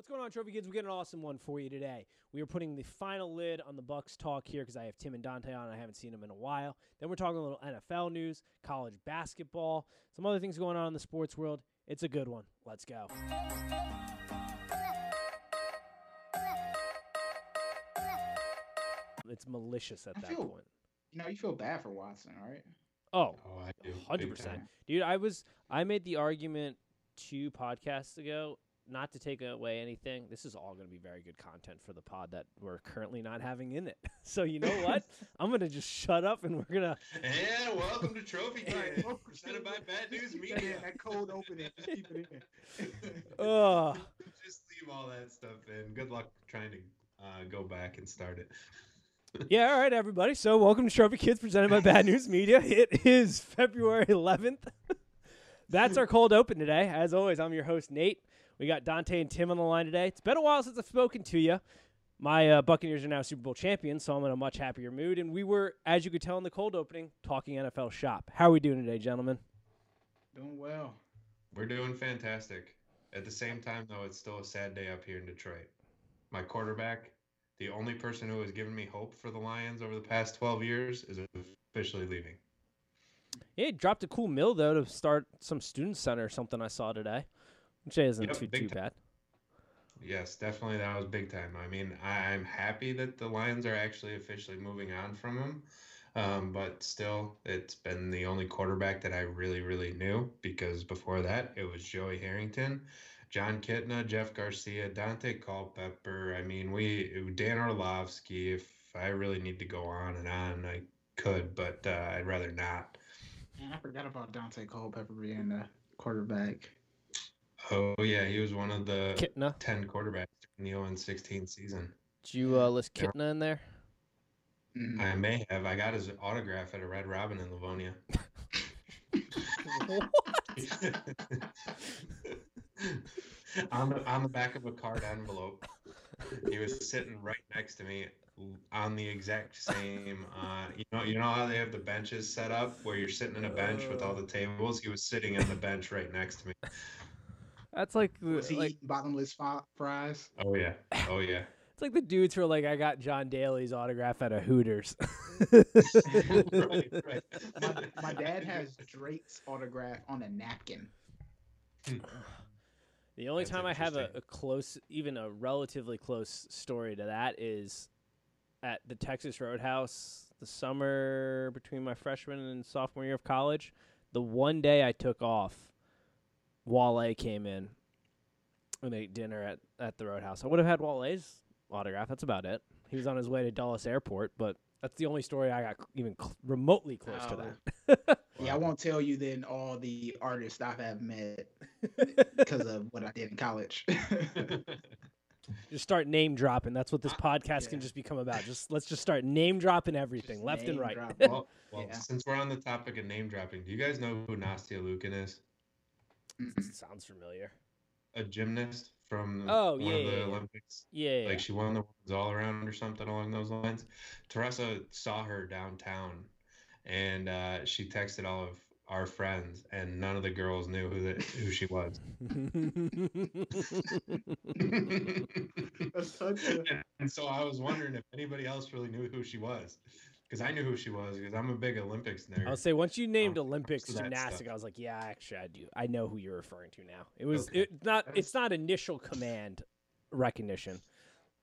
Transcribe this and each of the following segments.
What's going on, Trophy Kids? We got an awesome one for you today. We are putting the final lid on the Bucks talk here because I have Tim and Dante on. I haven't seen them in a while. Then we're talking a little NFL news, college basketball, some other things going on in the sports world. It's a good one. Let's go. It's malicious at I that feel- point. You know, you feel bad for Watson, right? Oh, Oh, I do. 100%. dude. I was I made the argument two podcasts ago, not to take away anything. This is all going to be very good content for the pod that we're currently not having in it. So you know what? I'm going to just shut up and we're gonna. And welcome to Trophy Right, Kid, welcome presented to- by Bad News Media. that cold opening. Just keep it in. Ugh. Just leave all that stuff in. Good luck trying to uh, go back and start it. Yeah, all right, everybody. So welcome to Trophy Kids, presented by Bad News Media. It is February 11th. That's our cold open today. As always, I'm your host Nate. We got Dante and Tim on the line today. It's been a while since I've spoken to you. My uh, Buccaneers are now Super Bowl champions, so I'm in a much happier mood. And we were, as you could tell in the cold opening, talking NFL shop. How are we doing today, gentlemen? Doing well. We're doing fantastic. At the same time, though, it's still a sad day up here in Detroit. My quarterback, the only person who has given me hope for the Lions over the past 12 years, is officially leaving. Yeah, he dropped a cool mill though to start some student center or something I saw today, which isn't Yep, too big too time. bad. Yes, definitely. That was big time. I mean, I, I'm happy that the Lions are actually officially moving on from him. Um, but still, it's been the only quarterback that I really, really knew because before that, it was Joey Harrington, Jon Kitna, Jeff Garcia, Daunte Culpepper. I mean, we, Dan Orlovsky. If I really need to go on and on, I could, but uh, I'd rather not. Man, I forgot about Daunte Culpepper being the quarterback. Oh, yeah, he was one of the Kitna, 10 quarterbacks in the 0 16 season. did you uh, list Yeah. Kitna in there? Mhm. I may have. I got his autograph at a Red Robin in Livonia. on the on the back of a card envelope. He was sitting right next to me on the exact same uh you know you know how they have the benches set up where you're sitting in a bench with all the tables he was sitting on the bench right next to me That's like the- Was he like eating bottomless fi- fries? oh yeah oh yeah it's like the dudes who are like, I got John Daly's autograph at a Hooters. right, right. My, my dad has Drake's autograph on a napkin. Hmm. The only That's time I have a, a close, even a relatively close story to that is at the Texas Roadhouse the summer between my freshman and sophomore year of college. The one day I took off, Wale came in and ate dinner at, at the Roadhouse. I would have had Wale's autograph. That's about it. He was on his way to Dulles Airport, but that's the only story I got cl- even cl- remotely close to Oh. that. Yeah, I won't tell you then all the artists I have met because of what I did in college. Just start name dropping. That's what this ah, podcast can just become about. Just let's just start name dropping everything, Just left and right. well, well Yeah. since we're on the topic of name dropping do you guys know who Nastia Liukin is. Sounds familiar. a gymnast from Oh, one yeah, of the yeah, yeah. Olympics. Yeah, yeah, Like she won the women's all around or something along those lines. Teresa saw her downtown, and uh, she texted all of our friends, and none of the girls knew who the, who she was. That's such a- and so I was wondering if anybody else really knew who she was, because I knew who she was because I'm a big Olympics nerd. I'll say once you named Um, Olympics gymnastic, stuff. I was like, yeah, actually, I do. I know who you're referring to now. It was Okay. it not. That's- It's not initial command recognition,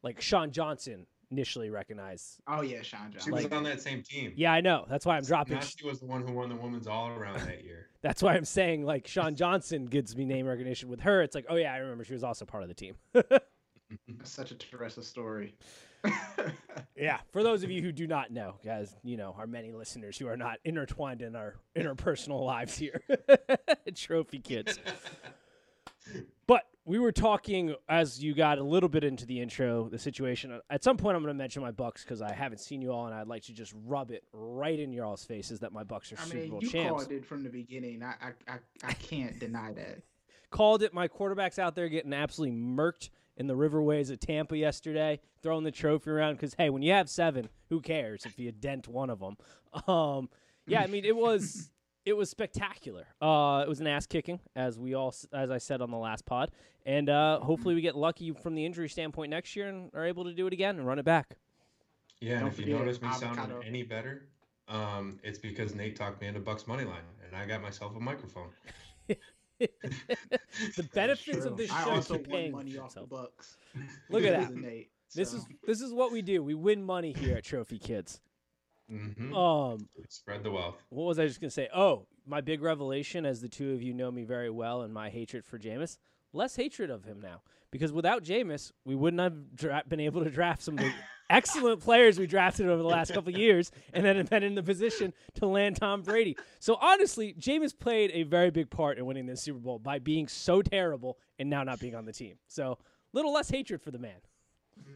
like Shawn Johnson initially recognized. Oh yeah, Shawn Johnson. she Johnson. was like- on that same team. Yeah, I know. That's why I'm dropping. She was the one who won the women's all around that year. That's why I'm saying like Shawn Johnson gives me name recognition. With her, it's like, oh yeah, I remember she was also part of the team. Such a Teresa story. Yeah, for those of you who do not know, guys, you know, our many listeners who are not intertwined in our interpersonal lives here, trophy kids. But we were talking as you got a little bit into the intro, the situation. At some point, I'm going to mention my Bucks because I haven't seen you all, and I'd like to just rub it right in your all's faces that my Bucks are I Super mean, Bowl you champs. called it from the beginning. I I, I, I can't deny that. Called it. My quarterback's out there getting absolutely murked in the riverways of Tampa yesterday, throwing the trophy around. Because hey, when you have seven, who cares if you dent one of them? Um, yeah, I mean it was It was spectacular. Uh, it was an ass kicking, as we all, as I said on the last pod, and uh, hopefully we get lucky from the injury standpoint next year and are able to do it again and run it back. Yeah, and Don't if you notice me avocado. sounding any better, um, it's because Nate talked me into Bucks money line, and I got myself a microphone. the benefits of this show. I show also keep won money off the. Bucks. Look at that. of Nate, This is this is what we do. We win money here at Trophy Kids. hmm Um, Spread the wealth. what was I just gonna say? Oh, my big revelation, as the two of you know me very well, and my hatred for Jameis. Less hatred of him now, because without Jameis, we wouldn't have dra- been able to draft some of the excellent players we drafted over the last couple of years, and then been in the position to land Tom Brady. So honestly, Jameis played a very big part in winning this Super Bowl by being so terrible and now not being on the team. So little less hatred for the man.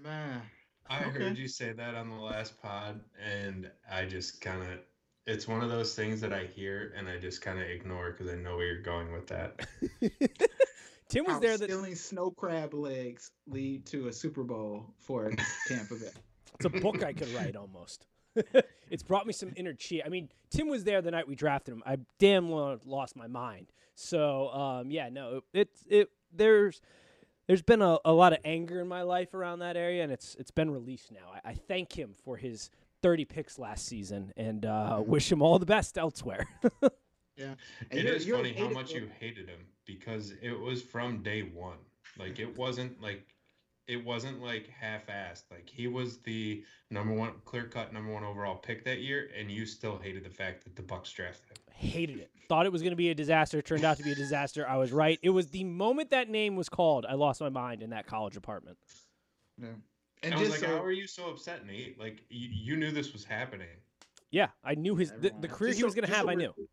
man. I Okay. heard you say that on the last pod, and I just kind of. It's one of those things that I hear and I just kind of ignore because I know where you're going with that. Tim was How there. That stealing snow crab legs lead to a Super Bowl for Tampa Bay. It's a book I could write almost. it's brought me some inner chi. I mean, Tim was there the night we drafted him. I damn well lost my mind. So, um, yeah, no, it's it. There's there's been a, a lot of anger in my life around that area, and it's it's been released now. I, I thank him for his 30 picks last season, and uh, wish him all the best elsewhere. Yeah. It you're- is you're funny how much for- you hated him because it was from day one. Like it wasn't like it wasn't like half-assed. Like he was the number one clear-cut number one overall pick that year, and you still hated the fact that the Bucks drafted him. Hated it. Thought it was going to be a disaster. Turned out to be a disaster. I was right. It was the moment that name was called, I lost my mind in that college apartment. Yeah. And And I was just like, so, how are you so upset, Nate? Like you, you knew this was happening. Yeah, I knew his the, the career Just he was going to just have. so I we're- knew.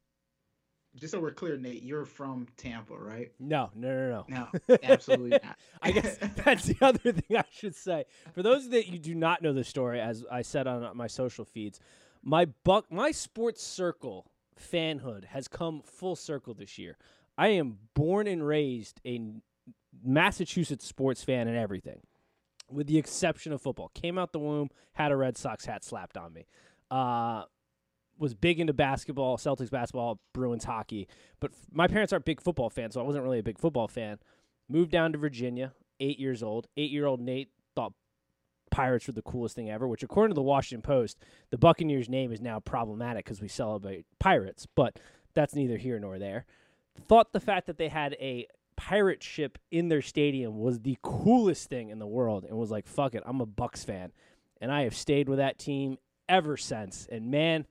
Just so we're clear, Nate, you're from Tampa, right? No, no, no, no. No, absolutely not. I guess that's the other thing I should say. For those that you do not know the story, as I said on my social feeds, my buck, my sports circle fanhood has come full circle this year. I am born and raised a Massachusetts sports fan and everything, with the exception of football. Came out the womb, had a Red Sox hat slapped on me. Uh, was big into basketball, Celtics basketball, Bruins hockey. But f- my parents aren't big football fans, so I wasn't really a big football fan. Moved down to Virginia, eight years old. Eight year old Nate thought Pirates were the coolest thing ever, which, according to the Washington Post, the Buccaneers name is now problematic because we celebrate Pirates, but that's neither here nor there. Thought the fact that they had a pirate ship in their stadium was the coolest thing in the world and was like, fuck it, I'm a Bucks fan. And I have stayed with that team ever since. And man,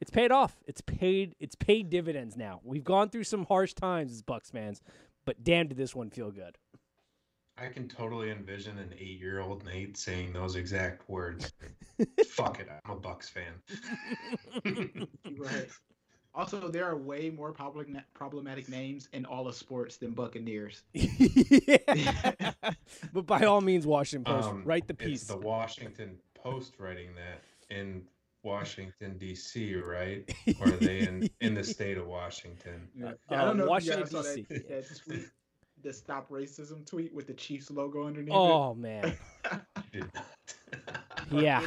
it's paid off. It's paid it's paid dividends now. We've gone through some harsh times as Bucks fans, but damn did this one feel good. I can totally envision an eight-year-old Nate saying those exact words. Fuck it, I'm a Bucks fan. right. Also, there are way more problem- problematic names in all of sports than Buccaneers. yeah. but by all means, Washington Post, Um, write the It's piece. the Washington Post writing that in Washington D.C., right? Or are they in in the state of Washington? Yeah, Uh, I don't know Washington, if you guys saw DC. that, that tweet, the stop racism tweet with the Chiefs logo underneath oh man, it. Did not. Yeah.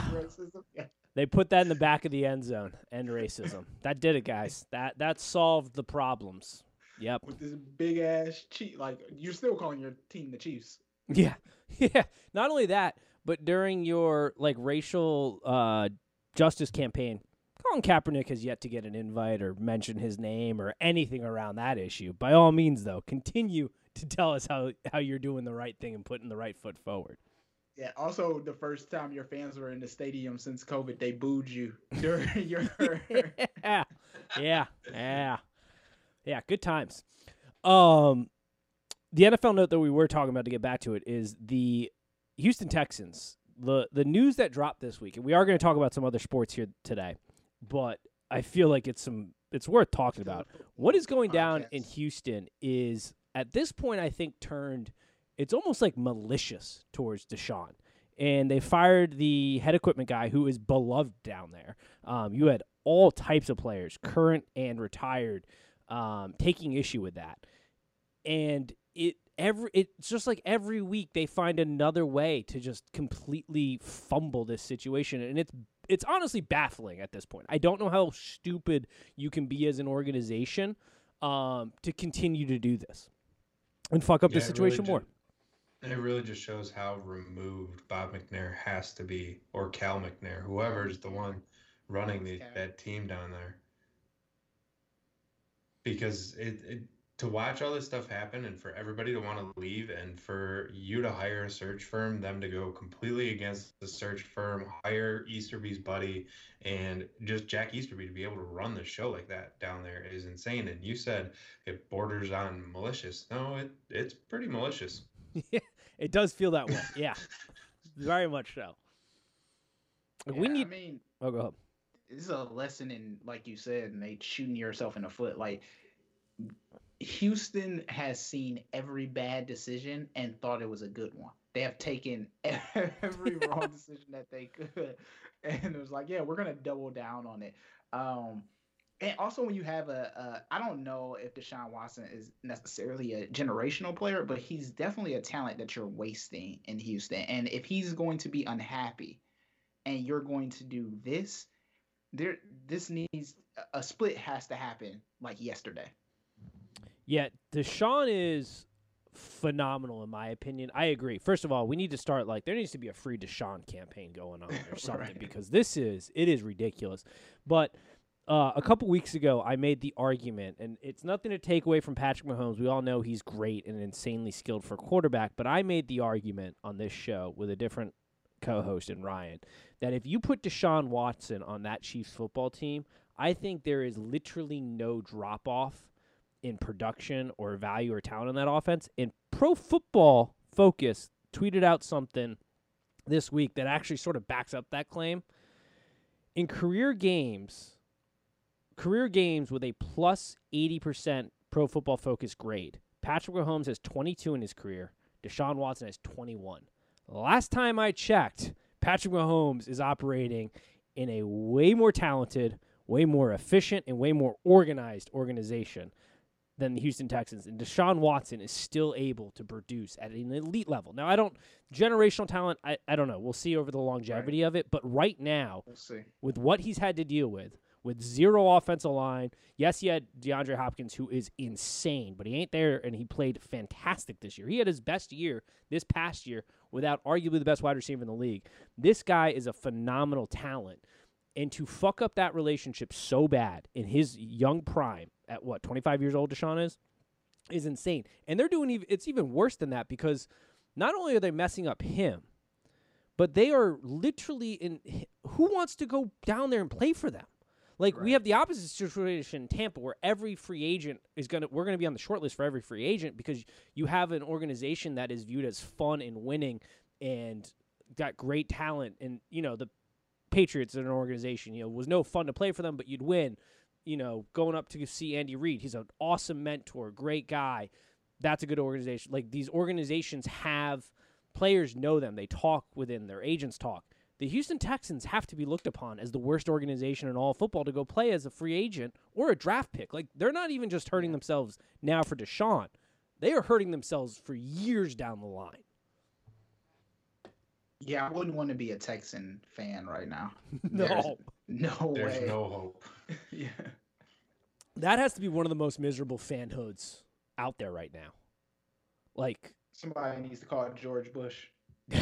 Yeah. they put that in the back of the end zone. End racism. That did it, guys. That that solved the problems. Yep. With this big ass Chief, like you're still calling your team the Chiefs. Yeah, yeah. Not only that, but during your like racial uh, justice campaign, Colin Kaepernick has yet to get an invite or mention his name or anything around that issue. By all means, though, continue to tell us how how you're doing the right thing and putting the right foot forward. Yeah. Also, the first time your fans were in the stadium since COVID, they booed you during your. yeah, yeah, yeah, yeah. Good times. Um, the NFL note that we were talking about to get back to it is the Houston Texans. The The news that dropped this week, and we are going to talk about some other sports here today, but I feel like it's some it's worth talking about. What is going down in Houston is at this point, I think turned. It's almost like malicious towards Deshaun, and they fired the head equipment guy who is beloved down there. Um, you had all types of players, current and retired, um, taking issue with that, and it every it's just like every week they find another way to just completely fumble this situation and it's it's honestly baffling at this point. I don't know how stupid you can be as an organization um, to continue to do this and fuck up Yeah, the it really situation ju- more. It really just shows how removed Bob McNair has to be, or Cal McNair, whoever's the one running the, that team down there. Because it, it to watch all this stuff happen and for everybody to want to leave and for you to hire a search firm, them to go completely against the search firm, hire Easterby's buddy, and just Jack Easterby to be able to run the show like that down there is insane. And you said it borders on malicious. No, it it's pretty malicious. it does feel that way. Yeah, very much so. Like, we need. I mean, oh, go ahead. this is a lesson in, like you said, Nate, shooting yourself in the foot. Like Houston has seen every bad decision and thought it was a good one. They have taken every wrong decision that they could, and it was like, yeah, we're gonna double down on it. Um, and also, when you have a, a, I don't know if Deshaun Watson is necessarily a generational player, but he's definitely a talent that you're wasting in Houston. And if he's going to be unhappy, and you're going to do this, there, this needs a split has to happen like yesterday. Yeah, Deshaun is phenomenal in my opinion. I agree. First of all, we need to start like there needs to be a free Deshaun campaign going on or something Right. because this is it is ridiculous. But uh, a couple weeks ago, I made the argument, and it's nothing to take away from Patrick Mahomes. We all know he's great and insanely skilled for quarterback. But I made the argument on this show with a different co-host in Ryan that if you put Deshaun Watson on that Chiefs football team, I think there is literally no drop off in production or value or talent in that offense. And Pro Football Focus tweeted out something this week that actually sort of backs up that claim. In career games, career games with a plus 80% Pro Football Focus grade, Patrick Mahomes has 22 in his career. Deshaun Watson has 21. Last time I checked, Patrick Mahomes is operating in a way more talented, way more efficient, and way more organized organization than the Houston Texans. And Deshaun Watson is still able to produce at an elite level. Now, I don't, generational talent, I, I don't know. We'll see over the longevity of it. But right now, We'll see. with what he's had to deal with, with zero offensive line. Yes, he had DeAndre Hopkins, who is insane, but he ain't there, and he played fantastic this year. He had his best year this past year without arguably the best wide receiver in the league. This guy is a phenomenal talent. And to fuck up that relationship so bad in his young prime, at what, 25 years old Deshaun is, is insane. And they're doing, ev- it's even worse than that because not only are they messing up him, but they are literally in. Who wants to go down there and play for them? Like we have the opposite situation in Tampa, where every free agent is gonna. We're gonna be on the short list for every free agent because you have an organization that is viewed as fun and winning, and got great talent. And you know the Patriots are an organization. You know was no fun to play for them, but you'd win. You know going up to see Andy Reid, he's an awesome mentor, great guy. That's a good organization. Like these organizations have players know them. They talk within their agents talk. The Houston Texans have to be looked upon as the worst organization in all of football to go play as a free agent or a draft pick. Like they're not even just hurting themselves now for Deshaun. They are hurting themselves for years down the line. Yeah, I wouldn't want to be a Texan fan right now. No. There's no There's way. no hope. yeah. That has to be one of the most miserable fanhoods out there right now. Like Somebody needs to call George Bush.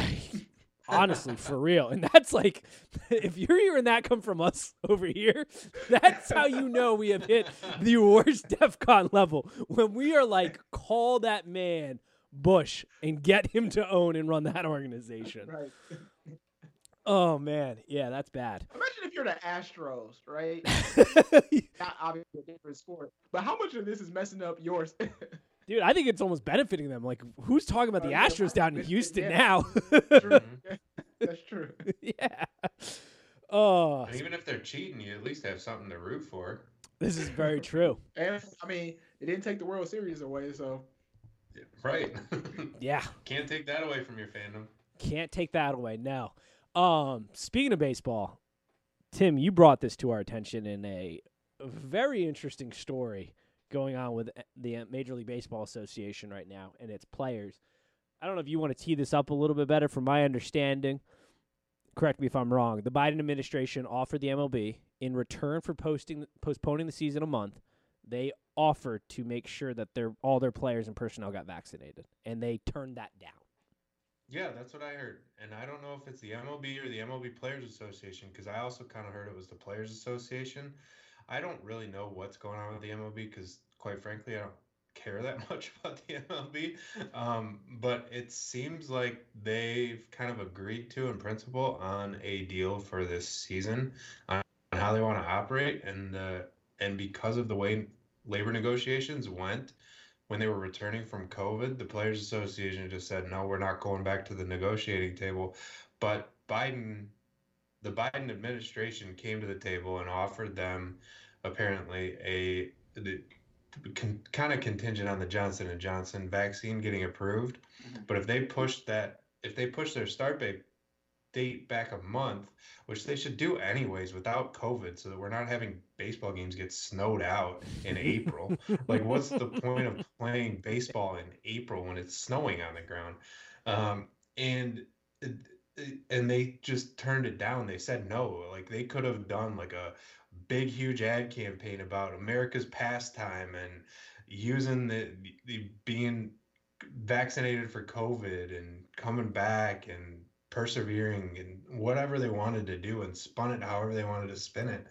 honestly, for real. And that's like, if you're hearing that come from us over here, that's how you know we have hit the worst DEFCON level. When we are like, call that man Bush and get him to own and run that organization. Right. Oh, man. Yeah, that's bad. Imagine if you're the Astros, right? Not obviously a different sport, but how much of this is messing up yours? Dude, I think it's almost benefiting them. Like, who's talking about Oh, the yeah, Astros down in yeah. Houston now? True. That's true. yeah. Oh, And even if they're cheating, you at least have something to root for. this is very true. And I mean, it didn't take the World Series away, so Right. Yeah. Can't take that away from your fandom. Can't take that away. No. Um, speaking of baseball, Tim, you brought this to our attention in a very interesting story going on with uh, the uh, Major League Baseball Association right now and its players. I don't know if you want to tee this up a little bit better. From my understanding, correct me if I'm wrong. The Biden administration offered the MLB in return for posting postponing the season a month. They offered to make sure that their all their players and personnel got vaccinated, and they turned that down. Yeah, that's what I heard. And I don't know if it's the MLB or the MLB Players Association because I also kind of heard it was the Players Association. I don't really know what's going on with the MLB because, quite frankly, I don't care that much about the MLB. Um, but it seems like they've kind of agreed to, in principle, on a deal for this season on how they want to operate. And uh, and because of the way labor negotiations went, when they were returning from COVID, the Players Association just said, no, we're not going back to the negotiating table. But Biden, the Biden administration came to the table and offered them apparently a the, con, kind of contingent on the Johnson and Johnson vaccine getting approved. Mm-hmm. But if they push that, if they push their start date date back a month, which they should do anyways without COVID, so that we're not having baseball games get snowed out in April. like, what's the point of playing baseball in April when it's snowing on the ground? Um, and and they just turned it down. They said no. Like they could have done like a big, huge ad campaign about America's pastime and using the, the being vaccinated for COVID and coming back and persevering and whatever they wanted to do and spun it however they wanted to spin it.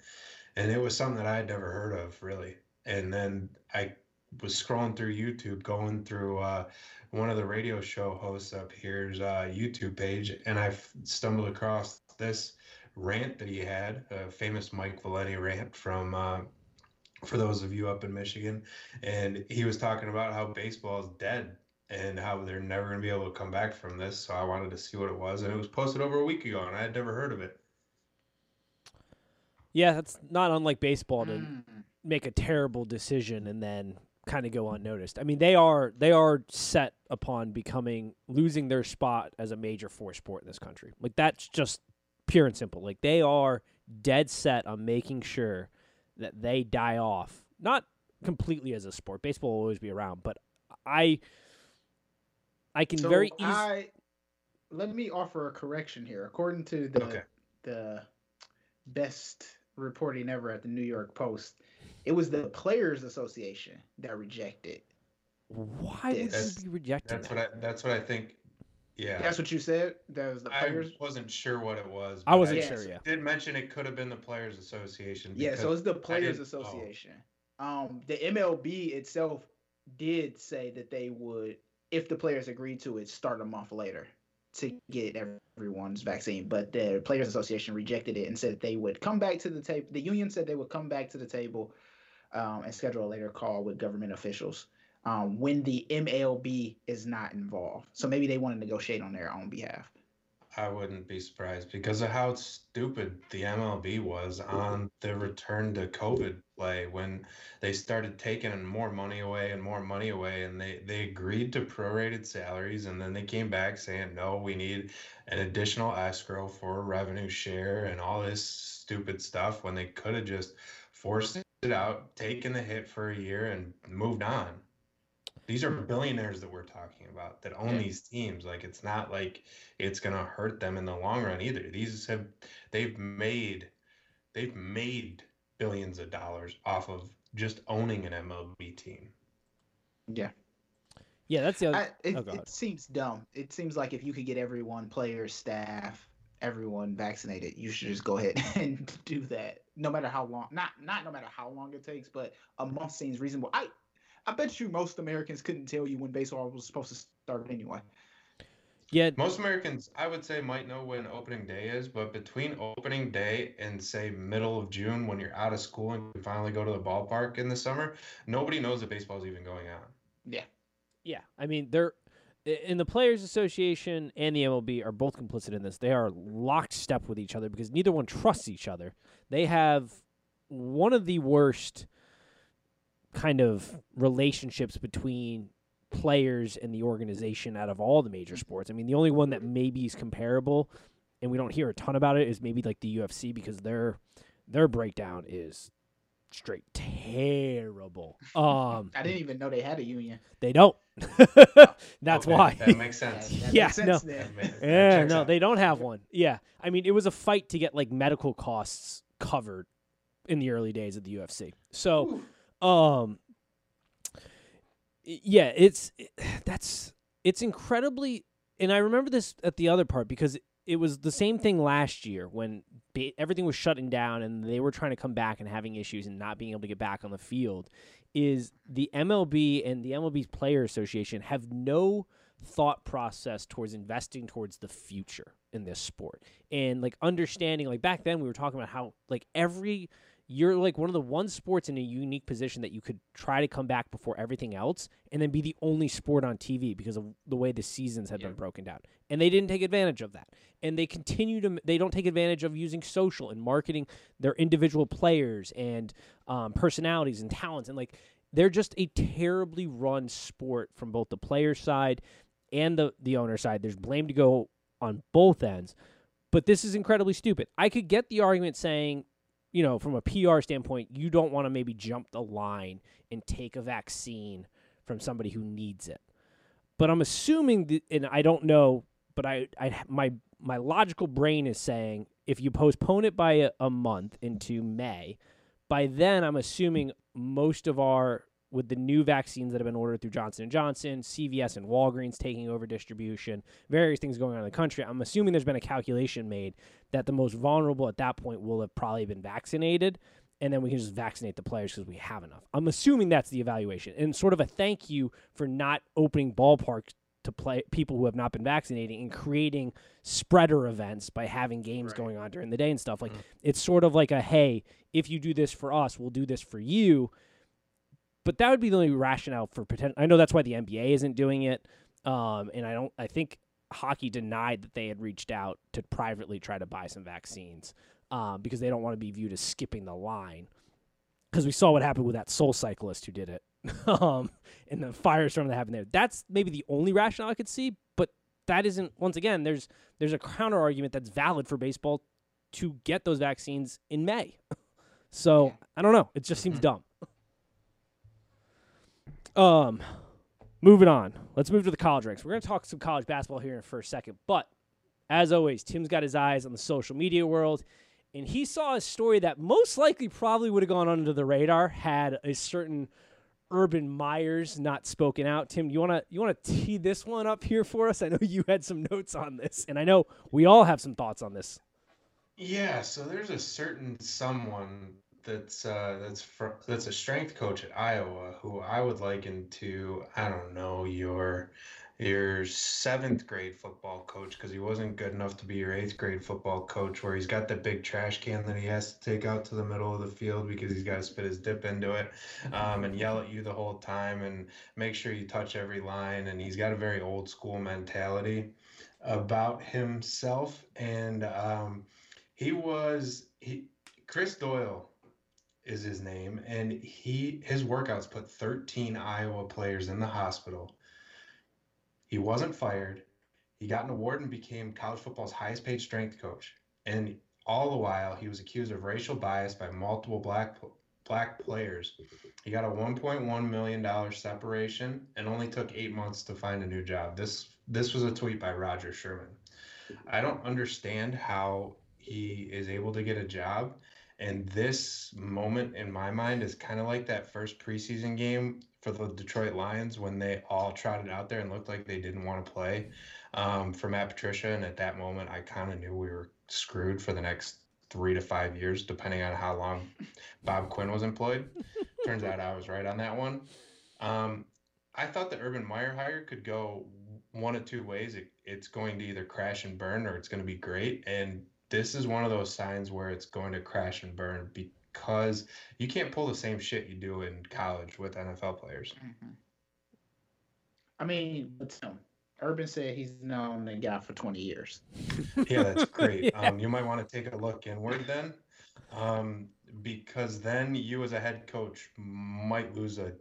And it was something that I had never heard of really. And then I was scrolling through YouTube, going through uh, one of the radio show hosts up here's uh, YouTube page, and I stumbled across this rant that he had, a famous Mike Valenti rant from. Uh, for those of you up in Michigan, and he was talking about how baseball is dead and how they're never going to be able to come back from this. So I wanted to see what it was, and it was posted over a week ago, and I had never heard of it. Yeah, that's not unlike baseball to mm. make a terrible decision and then kind of go unnoticed. I mean, they are they are set upon becoming losing their spot as a major force sport in this country. Like that's just pure and simple. Like they are dead set on making sure that they die off. Not completely as a sport. Baseball will always be around, but I I can so very easily. Let me offer a correction here. According to the okay. the best reporting ever at the New York Post, it was the Players Association that rejected. Why this. would you be rejecting that's that? What I, that's what I think. Yeah, that's what you said. That was the players. I wasn't sure what it was. I wasn't I sure. Yeah, did mention it could have been the Players Association. Yeah, so it's the Players Association. Oh. Um, the MLB itself did say that they would if the players agreed to it, start a month later to get everyone's vaccine. But the Players Association rejected it and said they would come back to the table. The union said they would come back to the table um, and schedule a later call with government officials um, when the MLB is not involved. So maybe they want to negotiate on their own behalf. I wouldn't be surprised because of how stupid the MLB was on the return to COVID play when they started taking more money away and more money away and they, they agreed to prorated salaries and then they came back saying no we need an additional escrow for revenue share and all this stupid stuff when they could have just forced it out taken the hit for a year and moved on these are billionaires that we're talking about that own yeah. these teams. Like it's not like it's gonna hurt them in the long run either. These have they've made they've made billions of dollars off of just owning an MLB team. Yeah. Yeah, that's the other. I, it, oh, it seems dumb. It seems like if you could get everyone, players, staff, everyone vaccinated, you should just go ahead and do that. No matter how long, not not no matter how long it takes, but a month seems reasonable. I I bet you most Americans couldn't tell you when baseball was supposed to start anyway. Yeah, most Americans, I would say, might know when opening day is, but between opening day and say middle of June, when you're out of school and you finally go to the ballpark in the summer, nobody knows that baseball is even going on. Yeah, yeah. I mean, they're in the Players Association and the MLB are both complicit in this. They are locked step with each other because neither one trusts each other. They have one of the worst kind of relationships between players and the organization out of all the major sports. I mean, the only one that maybe is comparable, and we don't hear a ton about it, is maybe like the UFC because their their breakdown is straight terrible. Um, I didn't even know they had a union. they don't. That's Okay, why. That makes sense. That, that Yeah, makes sense no. then. That ma- that Yeah, no, out. they don't have one. Yeah, I mean, it was a fight to get like medical costs covered in the early days of the UFC. So, um, yeah, it's that's it's incredibly, and I remember this at the other part because it, it was the same thing last year when ba- everything was shutting down and they were trying to come back and having issues and not being able to get back on the field. Is the MLB and the MLB's Player Association have no thought process towards investing towards the future in this sport and like understanding like back then we were talking about how like every you're like one of the one sports in a unique position that you could try to come back before everything else and then be the only sport on TV because of the way the seasons had Yeah. been broken down. And they didn't take advantage of that. And they continue to they don't take advantage of using social and marketing their individual players and um, personalities and talents and like they're just a terribly run sport from both the player side and the the owner side. There's blame to go on both ends. But this is incredibly stupid. I could get the argument saying, you know, from a PR standpoint, you don't want to maybe jump the line and take a vaccine from somebody who needs it. But I'm assuming that, and I don't know, but I, I my my logical brain is saying if you postpone it by a, a month into May, by then I'm assuming most of our with the new vaccines that have been ordered through Johnson and Johnson, CVS and Walgreens taking over distribution, various things going on in the country. I'm assuming there's been a calculation made that the most vulnerable at that point will have probably been vaccinated, and then we can just vaccinate the players because we have enough. I'm assuming that's the evaluation, and sort of a thank you for not opening ballparks to play people who have not been vaccinating and creating spreader events by having games Right. going on during the day and stuff. Like Mhm. it's sort of like a hey, if you do this for us, we'll do this for you. But that would be the only rationale for potential. I know that's why the NBA isn't doing it, um, and I don't. I think hockey denied that they had reached out to privately try to buy some vaccines um, because they don't want to be viewed as skipping the line. Because we saw what happened with that soul cyclist who did it, um, and the firestorm that happened there. That's maybe the only rationale I could see, but that isn't. Once again, there's there's a counter argument that's valid for baseball to get those vaccines in May. so Yeah. I don't know. It just seems Mhm. dumb. Um, moving on. Let's move to the college ranks. We're going to talk some college basketball here in for a second, but as always, Tim's got his eyes on the social media world, and he saw a story that most likely probably would have gone under the radar had a certain Urban Meyers not spoken out. Tim, you want to you want to tee this one up here for us? I know you had some notes on this, and I know we all have some thoughts on this. Yeah, so there's a certain someone that's uh, that's fr that's a strength coach at Iowa who I would liken to I don't know your your seventh grade football coach because he wasn't good enough to be your eighth grade football coach where he's got the big trash can that he has to take out to the middle of the field because he's got to spit his dip into it um, and yell at you the whole time and make sure you touch every line and he's got a very old school mentality about himself and um, he was he Chris Doyle is his name and he his workouts put 13 Iowa players in the hospital. He wasn't fired. He got an award and became college football's highest paid strength coach. And all the while he was accused of racial bias by multiple black black players. He got a 1.1 million dollar separation and only took 8 months to find a new job. This this was a tweet by Roger Sherman. I don't understand how he is able to get a job. And this moment in my mind is kind of like that first preseason game for the Detroit Lions when they all trotted out there and looked like they didn't want to play um, for Matt Patricia. And at that moment, I kind of knew we were screwed for the next three to five years, depending on how long Bob Quinn was employed. Turns out I was right on that one. Um, I thought the Urban Meyer hire could go one of two ways. It, it's going to either crash and burn or it's going to be great. And this is one of those signs where it's going to crash and burn because you can't pull the same shit you do in college with NFL players. Mhm. I mean, Tim, Urban said he's known the guy for 20 years. Yeah, that's great. Yeah. Um, you might want to take a look inward then, um, because then you as a head coach might lose a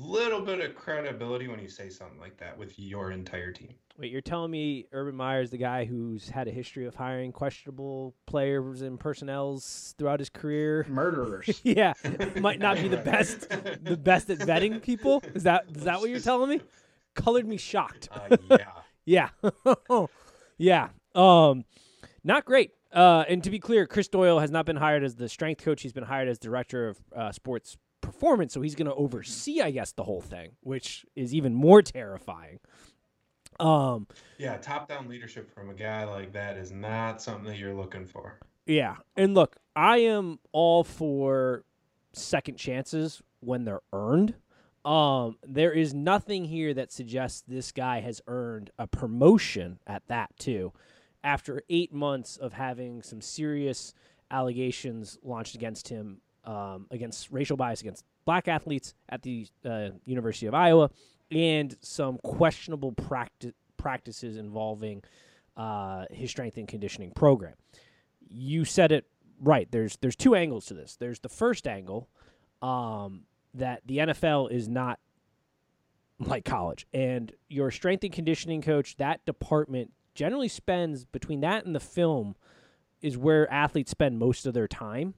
little bit of credibility when you say something like that with your entire team. Wait, you're telling me Urban Meyer is the guy who's had a history of hiring questionable players and personnels throughout his career? Murderers. yeah, might not be the best, the best at vetting people. Is that is that what you're telling me? Colored me shocked. Uh, yeah. yeah, yeah. Um, not great. Uh, and to be clear, Chris Doyle has not been hired as the strength coach. He's been hired as director of uh, sports performance. So he's going to oversee, I guess, the whole thing, which is even more terrifying. Um, yeah, top down leadership from a guy like that is not something that you're looking for. Yeah. And look, I am all for second chances when they're earned. Um, there is nothing here that suggests this guy has earned a promotion at that too. After eight months of having some serious allegations launched against him, um, against racial bias against black athletes at the uh, University of Iowa, and some questionable practice practices involving uh, his strength and conditioning program. You said it right. There's there's two angles to this. There's the first angle um, that the NFL is not like college, and your strength and conditioning coach, that department generally spends between that and the film is where athletes spend most of their time.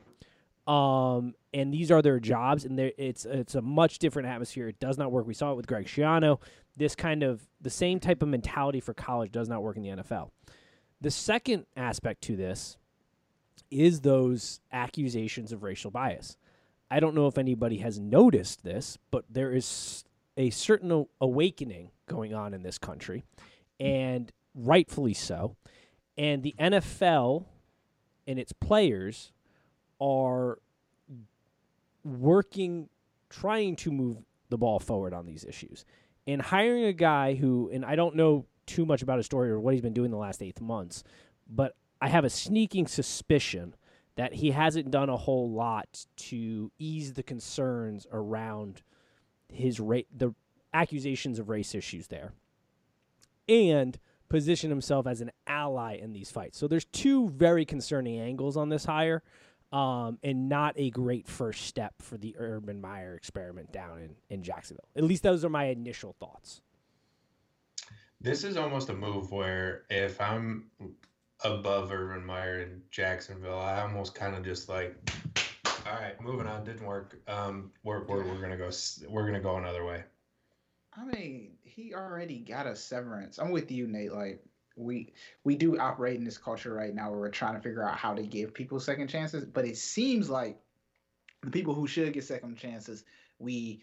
Um, and these are their jobs, and it's it's a much different atmosphere. It does not work. We saw it with Greg Schiano. This kind of the same type of mentality for college does not work in the NFL. The second aspect to this is those accusations of racial bias. I don't know if anybody has noticed this, but there is a certain awakening going on in this country, and rightfully so. And the NFL and its players are working, trying to move the ball forward on these issues. And hiring a guy who, and I don't know too much about his story or what he's been doing the last eight months, but I have a sneaking suspicion that he hasn't done a whole lot to ease the concerns around his rate, the accusations of race issues there, and position himself as an ally in these fights. So there's two very concerning angles on this hire um, and not a great first step for the Urban Meyer experiment down in, in Jacksonville. At least those are my initial thoughts. This is almost a move where if I'm above Urban Meyer in Jacksonville, I almost kind of just like, all right, moving on, didn't work. Um, we're we're, we're gonna go we're gonna go another way. I mean, he already got a severance. I'm with you, Nate. Like we we do operate in this culture right now where we're trying to figure out how to give people second chances but it seems like the people who should get second chances we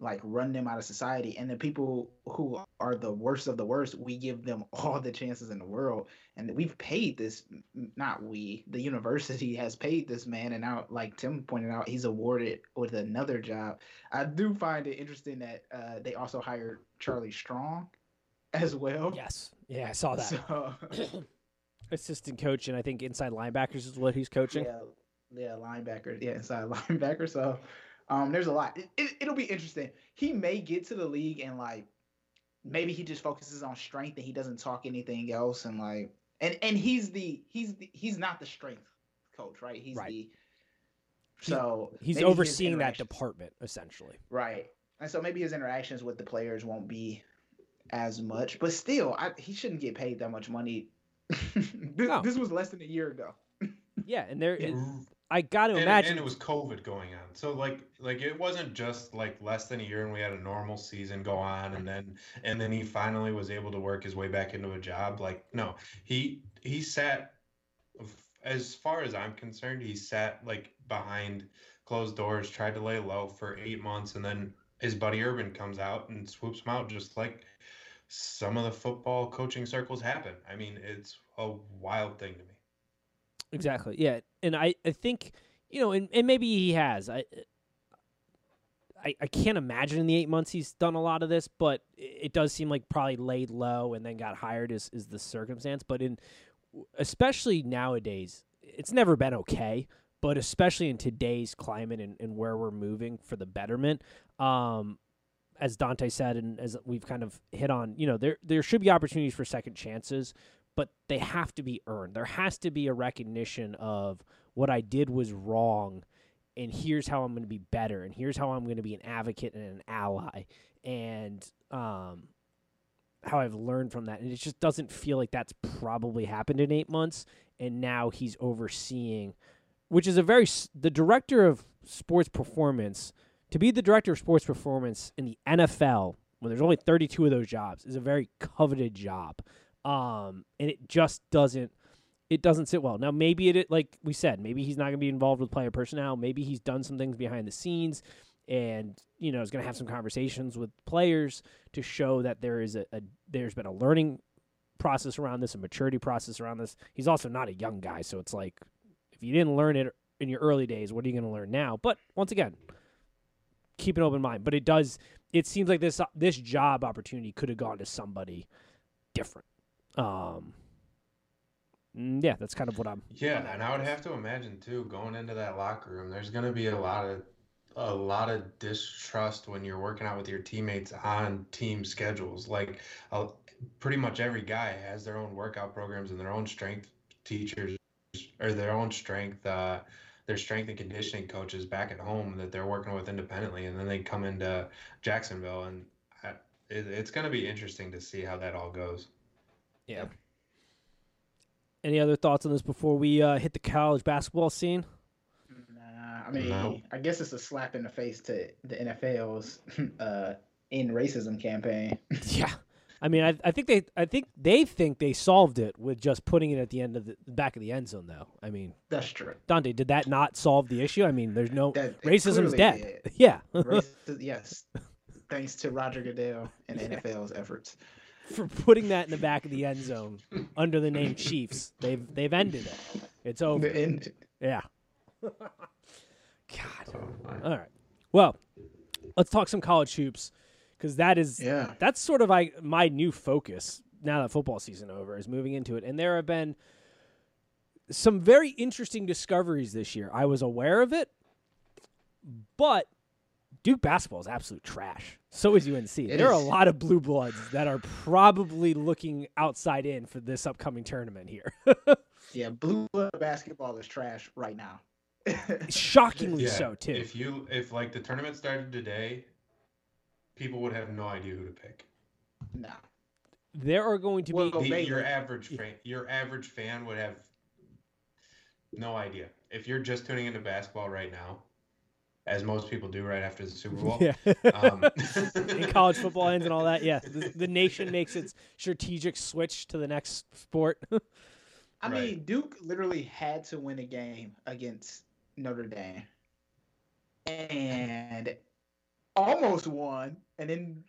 like run them out of society and the people who are the worst of the worst we give them all the chances in the world. And we've paid this not we the university has paid this man and now like tim pointed out he's awarded with another job. I do find it interesting that uh, they also hired charlie strong as well. Yes. Yeah, I saw that. So, Assistant coach, and I think inside linebackers is what he's coaching. Yeah, yeah, linebacker. Yeah, inside linebacker. So, um, there's a lot. It, it, it'll be interesting. He may get to the league and like maybe he just focuses on strength and he doesn't talk anything else and like and and he's the he's the, he's not the strength coach, right? He's right. the so he's overseeing that department essentially. Right. And so maybe his interactions with the players won't be as much, but still, I, he shouldn't get paid that much money. this, no. this, was less than a year ago. yeah, and there is. I got to and, imagine, and it was COVID going on, so like, like it wasn't just like less than a year, and we had a normal season go on, and then, and then he finally was able to work his way back into a job. Like, no, he he sat, as far as I'm concerned, he sat like behind closed doors, tried to lay low for eight months, and then his buddy Urban comes out and swoops him out just like some of the football coaching circles happen. I mean, it's a wild thing to me. Exactly. Yeah, and I, I think you know, and, and maybe he has. I, I I can't imagine in the eight months he's done a lot of this, but it does seem like probably laid low and then got hired is is the circumstance. But in especially nowadays, it's never been okay. But especially in today's climate and, and where we're moving for the betterment, um, as Dante said, and as we've kind of hit on, you know, there there should be opportunities for second chances, but they have to be earned. There has to be a recognition of what I did was wrong, and here's how I'm going to be better, and here's how I'm going to be an advocate and an ally, and um, how I've learned from that. And it just doesn't feel like that's probably happened in eight months. And now he's overseeing, which is a very the director of sports performance to be the director of sports performance in the NFL when there's only 32 of those jobs is a very coveted job. Um, and it just doesn't it doesn't sit well. Now maybe it like we said, maybe he's not going to be involved with player personnel. Maybe he's done some things behind the scenes and you know is going to have some conversations with players to show that there is a, a there's been a learning process around this, a maturity process around this. He's also not a young guy, so it's like if you didn't learn it in your early days, what are you going to learn now? But once again, keep an open mind. But it does. It seems like this this job opportunity could have gone to somebody different. Um, mm, yeah, that's kind of what I'm. Yeah, and I would have to imagine too, going into that locker room, there's going to be a lot of a lot of distrust when you're working out with your teammates on team schedules. Like, uh, pretty much every guy has their own workout programs and their own strength teachers or their own strength. Uh, their strength and conditioning coaches back at home that they're working with independently, and then they come into Jacksonville, and I, it, it's going to be interesting to see how that all goes. Yeah. Any other thoughts on this before we uh, hit the college basketball scene? Nah, I mean, no. I guess it's a slap in the face to the NFL's uh, in racism campaign. yeah. I mean, I, I think they I think they think they solved it with just putting it at the end of the back of the end zone, though. I mean, that's true. Dante, did that not solve the issue? I mean, there's no that, racism's dead. Yeah. Racist, yes. Thanks to Roger Goodell and yeah. NFL's efforts for putting that in the back of the end zone under the name Chiefs. They've they've ended it. It's over. Ended. Yeah. God. All right. Well, let's talk some college hoops because that is yeah. that's sort of like my new focus now that football season over is moving into it. And there have been some very interesting discoveries this year. I was aware of it but duke basketball is absolute trash. So is unc it there is. are a lot of blue bloods that are probably looking outside in for this upcoming tournament here. Yeah blue blood basketball is trash right now. Shockingly yeah, so too. If you if like the tournament started today people would have no idea who to pick. No. There are going to well, be the, your average fan. Your average fan would have no idea if you're just tuning into basketball right now, as most people do right after the Super Bowl. Yeah. Um, in college football ends and all that. Yeah, the, the, nation makes its strategic switch to the next sport. I right. mean, Duke literally had to win a game against Notre Dame, and almost won and then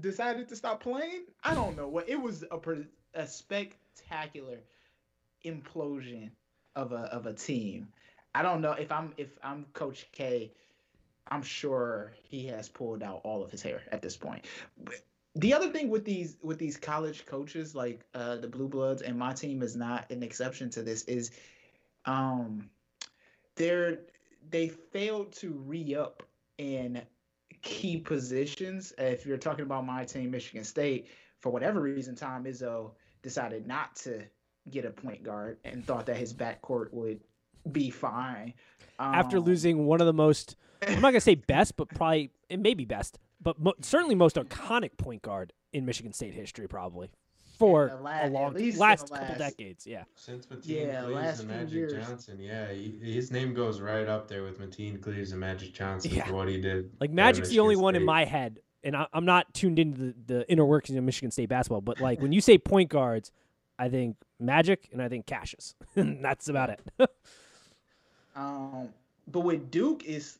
decided to stop playing. I don't know what it was a a spectacular implosion of a of a team. I don't know if I'm if I'm Coach K. I'm sure he has pulled out all of his hair at this point. But the other thing with these with these college coaches like uh, the Blue Bloods and my team is not an exception to this is um they're they failed to re up in key positions. If you're talking about my team, Michigan State, for whatever reason, Tom Izzo decided not to get a point guard and thought that his backcourt would be fine. Um, After losing one of the most, I'm not gonna say best, but probably it may be best, but mo- certainly most iconic point guard in Michigan State history, probably for last, a long last, last couple decades. Yeah. Since Mateen yeah, Cleaves and Magic years. Johnson, yeah, he, his name goes right up there with Mateen Cleaves and Magic Johnson yeah. for what he did. Like Magic's the only State. one in my head, and I, am not tuned into the, the inner workings of Michigan State basketball. But like when you say point guards, I think Magic and I think Cassius. That's about it. um, but with Duke is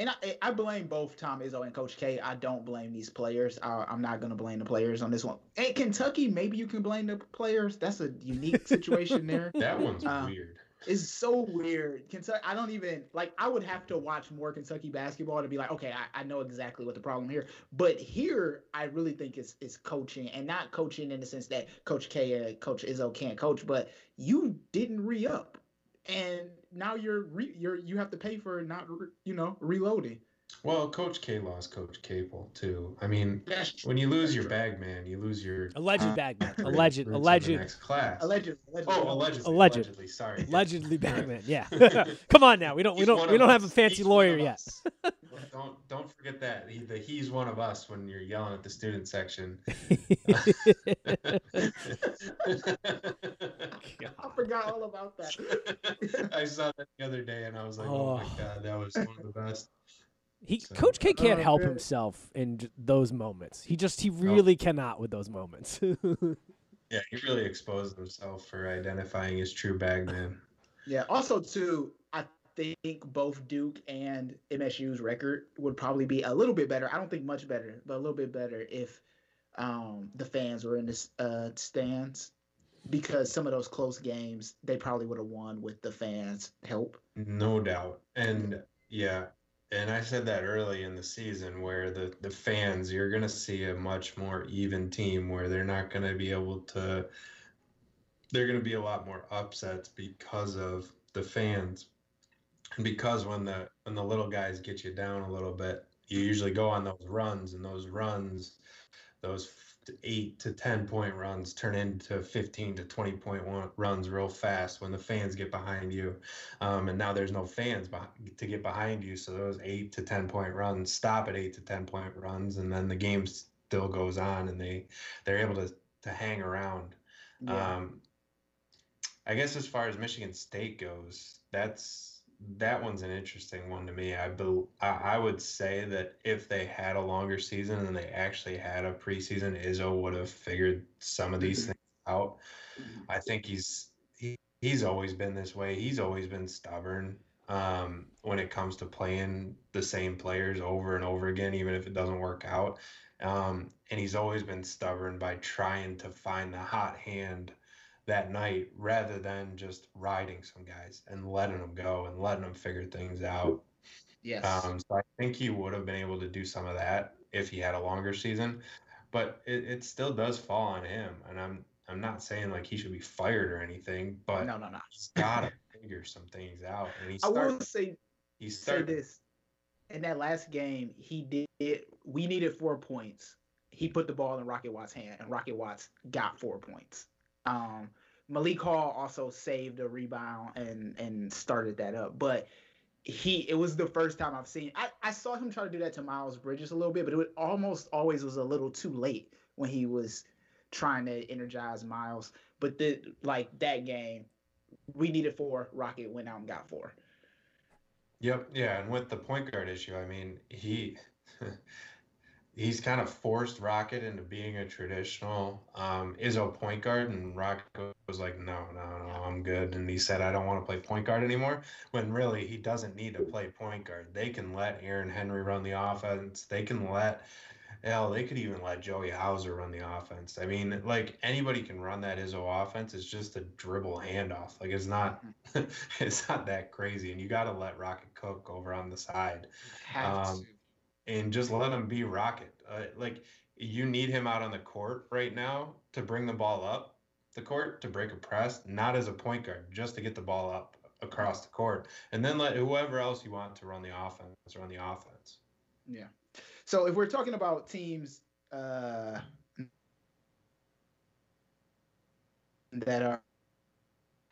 and I, I blame both Tom Izzo and Coach K. I don't blame these players. I, am not going to blame the players on this one. And Kentucky, maybe you can blame the players. That's a unique situation there. that one's uh, weird. It's so weird. Kentucky, I don't even like. I would have to watch more Kentucky basketball to be like, okay, I, I know exactly what the problem here. But here, I really think it's it's coaching, and not coaching in the sense that Coach K and Coach Izzo can't coach, but you didn't re up and now you're re- you're you have to pay for not re- you know reloading. Well, Coach K lost Coach Capel too. I mean, when you lose your bag man, you lose your Alleged Uh, bagman. roots Alleged. Alleged. next class. allegedly. allegedly. Oh, allegedly. Alleged. Allegedly. Sorry. Allegedly bagman. Yeah. Come on now. We don't. We don't. We don't have a fancy He's lawyer yet. don't don't forget that. He, the, he's one of us when you're yelling at the student section. I forgot all about that. I saw that the other day and I was like, oh, my Oh. god, that was one of the best. He So- Coach K can't Oh, help man. himself in j- those moments. He just he really cannot with those moments. Yeah, he really exposed himself for identifying his true bag man. Yeah. Also, too, I think both Duke and MSU's record would probably be a little bit better. I don't think much better, but a little bit better if um, the fans were in the uh, stands, because some of those close games they probably would have won with the fans' help. No doubt. And yeah, and I said that early in the season where the the fans, you're going to see a much more even team where they're not going to be able to they're going to be a lot more upsets because of the fans. And because when the when the little guys get you down a little bit, you usually go on those runs and those runs those eight to 10 point runs turn into 15 to 20 point one runs real fast when the fans get behind you. Um, and now there's no fans to get behind you. So those eight to 10 point runs stop at eight to 10 point runs. And then the game still goes on and they, they're able to, to hang around. Um, I guess as far as Michigan State goes, that's that one's an interesting one to me. I bel I, would say that if they had a longer season and they actually had a preseason, Izzo would have figured some of these Mhm. things out. I think he's he, he's always been this way. He's always been stubborn um, when it comes to playing the same players over and over again, even if it doesn't work out. Um, and he's always been stubborn by trying to find the hot hand that night rather than just riding some guys and letting them go and letting them figure things out. yes. Um, so I think he would have been able to do some of that if he had a longer season, but it, it still does fall on him. And I'm I'm not saying like he should be fired or anything, but no, no, no. he's got to figure some things out. And he I will say He say started. this. In that last game, he did. We needed four points. He put the ball in Rocket Watts' hand, and Rocket Watts got four points. Um, Malik Hall also saved a rebound and and started that up. But he, it was the first time I've seen. I, I saw him try to do that to Miles Bridges a little bit, but it almost always was a little too late when he was trying to energize Miles. But the like that game, we needed four. Rocket went out and got four. Yep, yeah, and with the point guard issue, I mean, he he's kind of forced Rocket into being a traditional um Izzo point guard, and Rocket was like, no, no, no, I'm good. And he said, I don't want to play point guard anymore. When really he doesn't need to play point guard. They can let Aaron Henry run the offense. They can let hell, they could even let Joey Hauser run the offense. I mean, like anybody can run that Izzo offense. It's just a dribble handoff. Like it's not it's not that crazy. And you gotta let Rocket cook over on the side Um, and just let him be Rocket. Uh, like you need him out on the court right now to bring the ball up the court to break a press, not as a point guard, just to get the ball up across the court, and then let whoever else you want to run the offense run the offense. Yeah. So if we're talking about teams uh, that are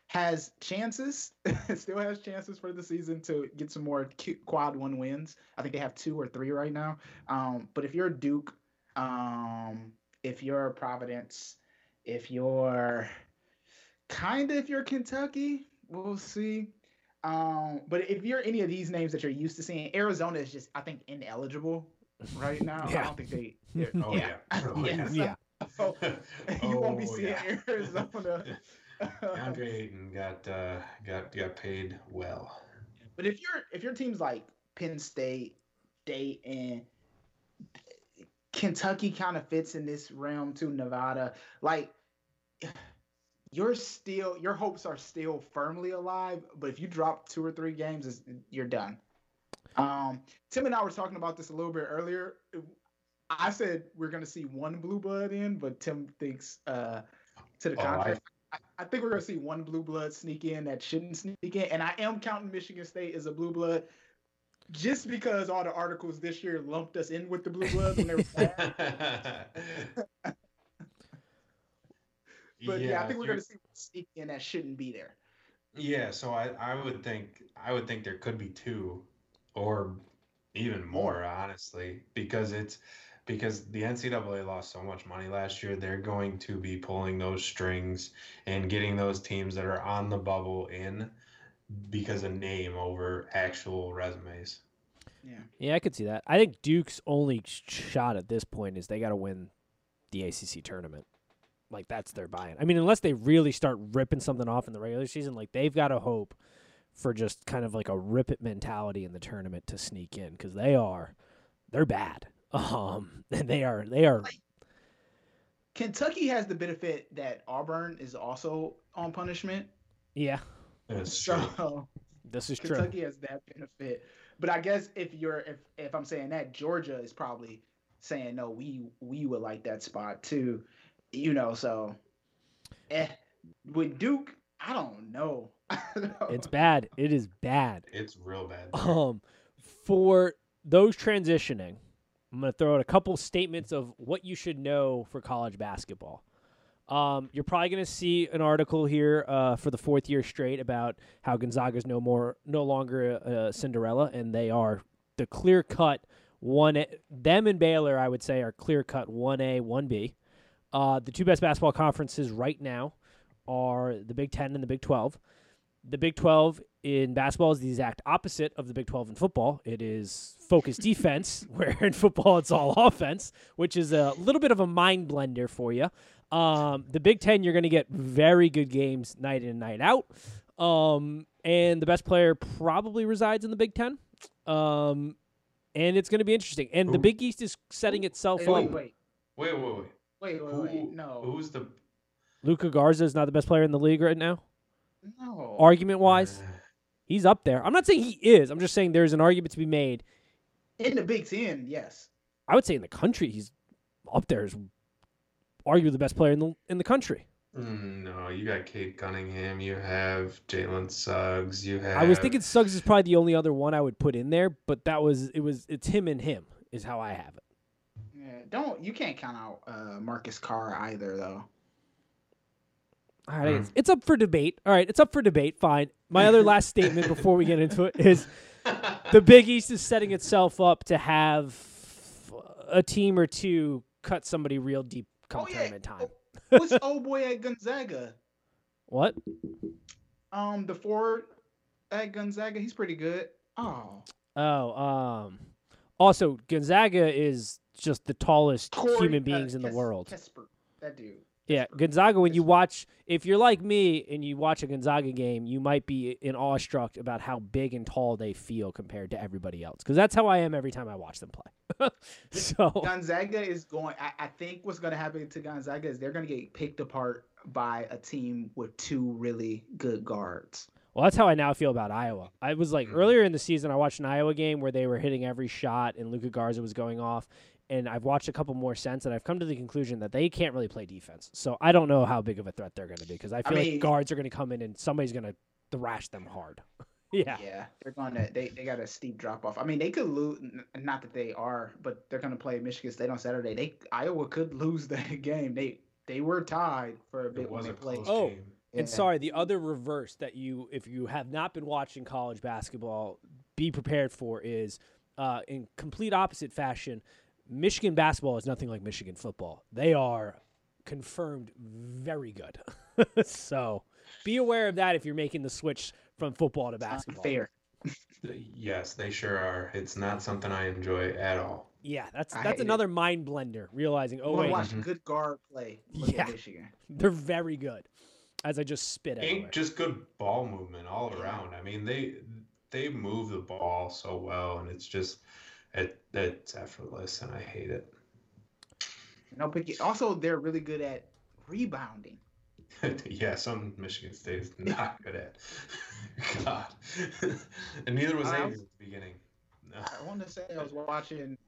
has chances, still has chances for the season to get some more quad one wins. I think they have two or three right now. Um, but if you're Duke, um, if you're Providence, if you're kind of if you're Kentucky, we'll see. Um, but if you're any of these names that you're used to seeing, Arizona is just I think ineligible right now. I don't think they. they're- Oh yeah, Oh, yeah. Yeah. So you won't be Oh, seeing yeah. Arizona. DeAndre Ayton got uh, got got paid well. but if you're if your team's like Penn State, Dayton, Kentucky kind of fits in this realm too, Nevada, like you're still your hopes are still firmly alive. But if you drop two or three games, you're done. Um, Tim and I were talking about this a little bit earlier. I said we're gonna see one blue blood in, but Tim thinks uh, to the Oh, I- contrary. I, I think we're gonna see one blue blood sneak in that shouldn't sneak in, and I am counting Michigan State as a blue blood. just because all the articles this year lumped us in with the Blue Bloods when they were. but yeah, yeah, I think we're going to see sneak in that shouldn't be there. Yeah, so I, I would think I would think there could be two, or even more, honestly, because it's because the NCAA lost so much money last year. They're going to be pulling those strings and getting those teams that are on the bubble in because of name over actual resumes. Yeah. Yeah, I could see that. I think Duke's only shot at this point is they got to win the ACC tournament. Like that's their buy-in. I mean, unless they really start ripping something off in the regular season, like they've got to hope for just kind of like a rip it mentality in the tournament to sneak in because they are they're bad. Um, and they are they are. Kentucky has the benefit that Auburn is also on punishment. Yeah, that's so, true. This is Kentucky true. Kentucky has that benefit, but I guess if you're if if I'm saying that Georgia is probably saying no, we we would like that spot too, you know. So, eh, with Duke, I don't know. It's bad. It is bad. It's real bad. Um, for those transitioning, I'm going to throw out a couple statements of what you should know for college basketball. Um, you're probably going to see an article here uh, for the fourth year straight about how Gonzaga's no more, no longer a, a Cinderella, and they are the clear cut one. Them and Baylor, I would say, are clear cut one A, one B. Uh, the two best basketball conferences right now are the Big Ten and the Big Twelve the Big 12 in basketball is the exact opposite of the Big 12 in football. It is focused defense, where in football it's all offense, which is a little bit of a mind blender for you. Um, the Big 10, you're going to get very good games night in and night out. Um, and the best player probably resides in the Big 10. Um, and it's going to be interesting. And Ooh. the Big East is setting itself wait, up. Wait, wait. Wait, wait, wait. Wait, wait, wait. No. Who's the. Luka Garza is not the best player in the league right now? No. Argument wise, he's up there. I'm not saying he is. I'm just saying there's an argument to be made. In the Big Ten, yes. I would say in the country, he's up there is as arguably the best player in the in the country. Mm, no, you got Cade Cunningham. You have Jalen Suggs. You have. I was thinking Suggs is probably the only other one I would put in there, but that was it. Was it's him and him is how I have it. Yeah, don't you can't count out uh, Marcus Carr either though. All right, mm. it's, it's up for debate. All right, it's up for debate. Fine. My other last statement before we get into it is the Big East is setting itself up to have a team or two cut somebody real deep come oh, tournament yeah. time. What's old boy at Gonzaga? What? Um, the forward at Gonzaga, he's pretty good. Oh. Oh, um. Also, Gonzaga is just the tallest Corey, human beings uh, in the world. Kispert, that dude. Yeah, Gonzaga. When you watch, if you're like me and you watch a Gonzaga game, you might be in awestruck about how big and tall they feel compared to everybody else. Because that's how I am every time I watch them play. so Gonzaga is going. I, I think what's going to happen to Gonzaga is they're going to get picked apart by a team with two really good guards. Well, that's how I now feel about Iowa. I was like mm-hmm. earlier in the season, I watched an Iowa game where they were hitting every shot and Luka Garza was going off, and I've watched a couple more since, and I've come to the conclusion that they can't really play defense. So I don't know how big of a threat they're going to be because I feel I mean, like guards are going to come in and somebody's going to thrash them hard. yeah, yeah, they're going to they they got a steep drop off. I mean, they could lose. Not that they are, but they're going to play Michigan State on Saturday. They Iowa could lose that game. They they were tied for a bit it when they played. Oh. Yeah. And sorry, the other reverse that you, if you have not been watching college basketball, be prepared for is uh, in complete opposite fashion. Michigan basketball is nothing like Michigan football. They are confirmed very good. so be aware of that if you're making the switch from football to basketball. fair. yes, they sure are. It's not something I enjoy at all. Yeah, that's that's another it. mind blender. Realizing, oh wait, watch mm-hmm. good guard play. Yeah, Michigan. they're very good. As I just spit it. Ain't just good ball movement all around. I mean, they they move the ball so well, and it's just it it's effortless, and I hate it. No, but also they're really good at rebounding. yeah, some Michigan State is not good at. God, and neither was uh, Ames at the beginning. I want to say I was watching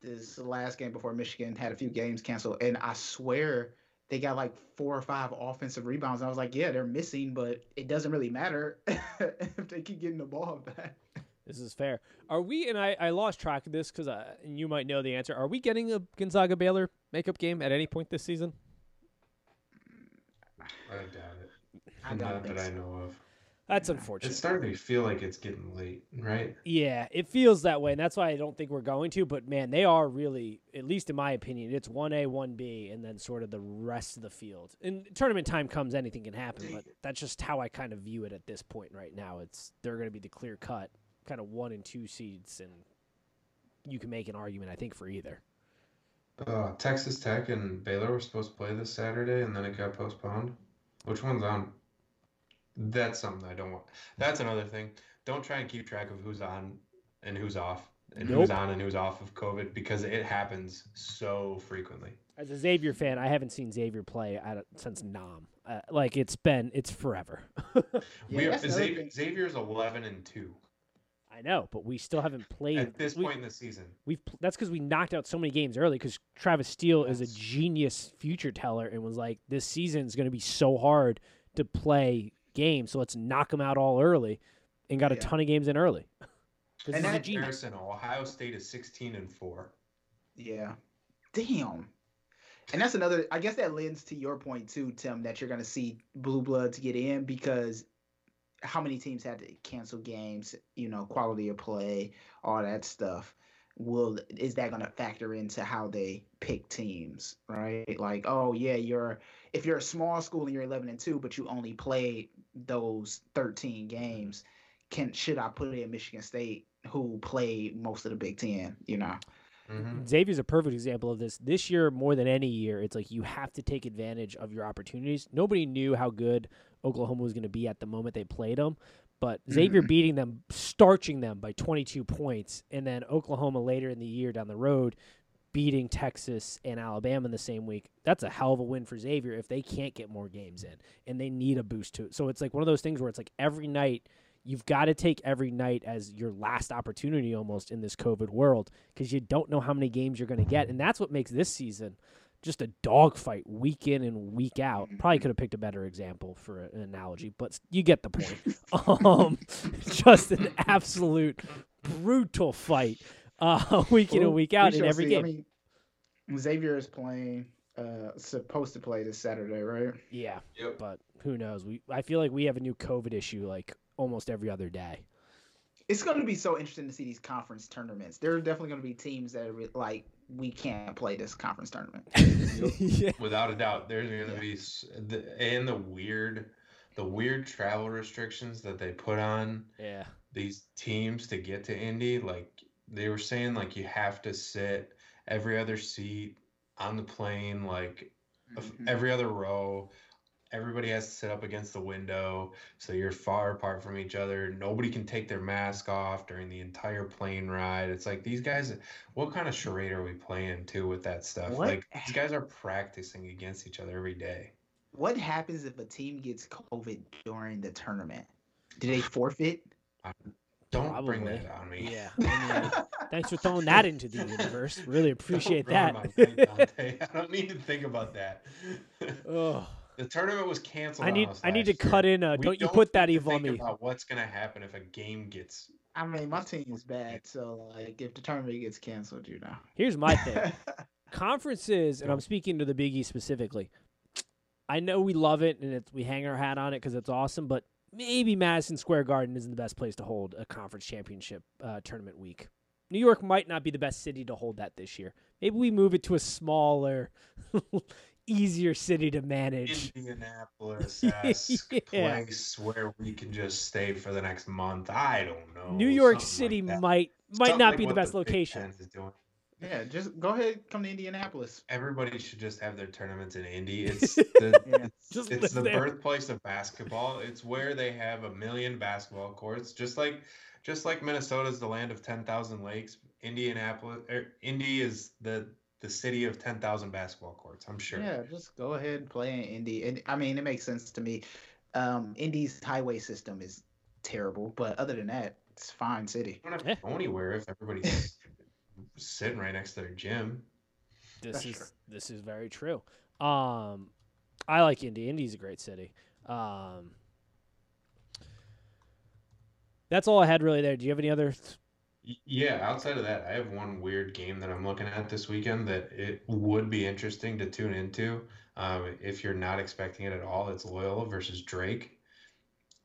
this last game before Michigan had a few games canceled, and I swear they got like four or five offensive rebounds. And I was like, yeah, they're missing, but it doesn't really matter if they keep getting the ball back. This is fair. Are we? And I, I lost track of this because uh, and you might know the answer. Are we getting a Gonzaga Baylor makeup game at any point this season? I doubt it. I don't Not think that I know of. That's unfortunate. It's starting to feel like it's getting late, right? Yeah, it feels that way, and that's why I don't think we're going to. But man, they are really, at least in my opinion, it's one A, one B, and then sort of the rest of the field. And tournament time comes, anything can happen. But that's just how I kind of view it at this point right now. It's they're going to be the clear cut kind of one and two seeds, and you can make an argument, I think, for either. Uh, Texas Tech and Baylor were supposed to play this Saturday, and then it got postponed. Which one's on? That's something I don't want. That's another thing. Don't try and keep track of who's on and who's off, and who's on and who's off of COVID because it happens so frequently. As a Xavier fan, I haven't seen Xavier play at, since Nam. Uh, like it's been, it's forever. Yeah, we are, Xavier, thing. Xavier's eleven and two I know, but we still haven't played at this we- point in the season. We've that's because we knocked out so many games early. Because Travis Steele is a genius future teller and was like, "This season's going to be so hard to play games, so let's knock them out all early," and got a ton of games in early. 'Cause And he's that- genius. Comparison: Ohio State is sixteen and four. Yeah. Damn. And that's another I guess that lends to your point too, Tim, that you're gonna see blue bloods get in because how many teams had to cancel games, you know, quality of play, all that stuff. Will is that gonna factor into how they pick teams, right? Like, oh yeah, you're if you're a small school and you're eleven and two, but you only played those thirteen games, can should I put in Michigan State who played most of the Big Ten, you know? Mm-hmm. Xavier's a perfect example of this. This year, more than any year, it's like you have to take advantage of your opportunities. Nobody knew how good Oklahoma was going to be at the moment they played them, but Xavier Mhm. beating them, starching them by 22 points, and then Oklahoma later in the year down the road beating Texas and Alabama in the same week. That's a hell of a win for Xavier if they can't get more games in and they need a boost to it. So it's like one of those things where it's like every night you've got to take every night as your last opportunity almost in this COVID world because you don't know how many games you're going to get. And that's what makes this season just a dogfight week in and week out. Probably could have picked a better example for an analogy, but you get the point. um, just an absolute brutal fight uh, week in Well, and week we out in every see. game. I mean, Xavier is playing, uh, supposed to play this Saturday, right? yeah, Yep. but who knows? We I feel like we have a new COVID issue like almost every other day. It's going to be so interesting to see these conference tournaments. There are definitely going to be teams that are like, we can't play this conference tournament. yeah. Without a doubt, there's going to Yeah. be the, and the weird, the weird travel restrictions that they put on Yeah. these teams to get to Indy. Like they were saying, like you have to sit every other seat on the plane, like of Mhm. every other row. Everybody has to sit up against the window, so you're far apart from each other. Nobody can take their mask off during the entire plane ride. It's like these guys, what kind of charade are we playing too with that stuff? What? Like these guys are practicing against each other every day. What happens if a team gets COVID during the tournament? Do they forfeit? Don't bring that on me. Yeah. I mean, thanks for throwing that into the universe. Really Don't appreciate that. my night, Dante. I don't need to think about that. Ugh. Oh. The tournament was canceled. I on need us I need to year. cut in a We don't you put that evil on think me. About what's gonna happen if a game gets I mean, my team is bad, so like, if the tournament gets canceled, you know. Here's my thing. Conferences, and I'm speaking to the Big East specifically. I know we love it and it's, we hang our hat on it because it's awesome, but maybe Madison Square Garden isn't the best place to hold a conference championship uh, tournament week. New York might not be the best city to hold that this year. Maybe we move it to a smaller, easier city to manage. Indianapolis Yeah. place where we can just stay for the next month. I don't know. New York something City like might might Something not like be the best Big location. Ten is doing. yeah, just go ahead, come to Indianapolis. Everybody should just have their tournaments in Indy. It's the Yeah. Just it's the there. birthplace of basketball. It's where they have a million basketball courts, just like just like Minnesota's the land of ten thousand lakes. Indianapolis, er, Indy is the the city of ten thousand basketball courts. I'm sure. Yeah, just go ahead and play in Indy. And I mean, it makes sense to me. Um, Indy's highway system is terrible, but other than that, it's a fine city. You don't have to go anywhere if everybody's sitting right next to their gym. This That's is true. this is very true. Um, I like Indy. Indy's a great city. Um, That's all I had really there. Do you have any other? Yeah, outside of that, I have one weird game that I'm looking at this weekend that it would be interesting to tune into. Um, if you're not expecting it at all, it's Loyola versus Drake.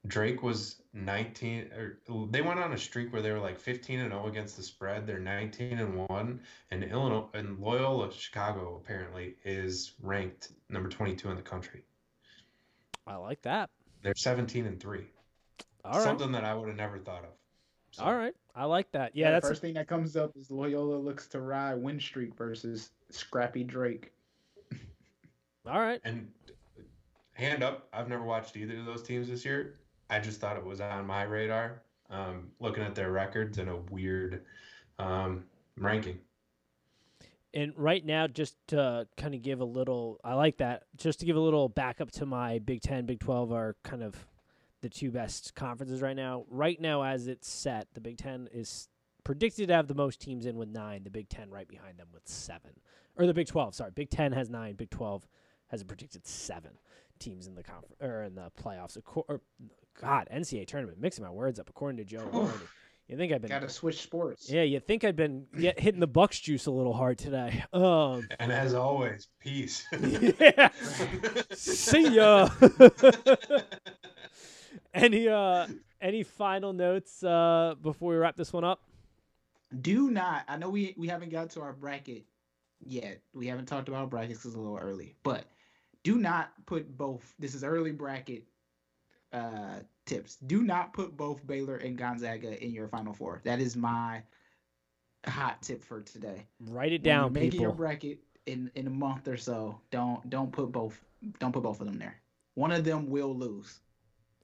Drake was 19 or they went on a streak where they were like 15 and 0 against the spread. They're 19 and 1 and Illinois and Loyola Chicago apparently is ranked number 22 in the country. I like that. They're 17 and 3. All right. Something that I would have never thought of. So, All right. I like that. Yeah, the that's first thing that comes up is Loyola looks to ride win streak versus Scrappy Drake. all right. And hand up, I've never watched either of those teams this year. I just thought it was on my radar. Um, looking at their records and a weird um, ranking. And right now, just to kind of give a little, I like that. Just to give a little backup to my Big Ten, Big Twelve are kind of the two best conferences right now. Right now, as it's set, the Big Ten is predicted to have the most teams in with nine. The Big Ten right behind them with seven, or the Big Twelve. Sorry, Big Ten has nine. Big Twelve has a predicted seven teams in the conference or in the playoffs. Acco- Or, God, NCAA tournament. Mixing my words up. According to Joe Lunardi. You think I've been Got to switch sports. yeah, you think I've been get, hitting the Bucks juice a little hard today. Um, And as always, peace. yeah. See ya. any uh, any final notes uh, before we wrap this one up? Do not. I know we we haven't got to our bracket yet. We haven't talked about brackets 'cause it's a little early. But do not put both. This is early bracket uh tips. Do not put both Baylor and Gonzaga in your final four. That is my hot tip for today. Write it When down, making your bracket in in a month or so. Don't don't put both. Don't put both of them there. One of them will lose.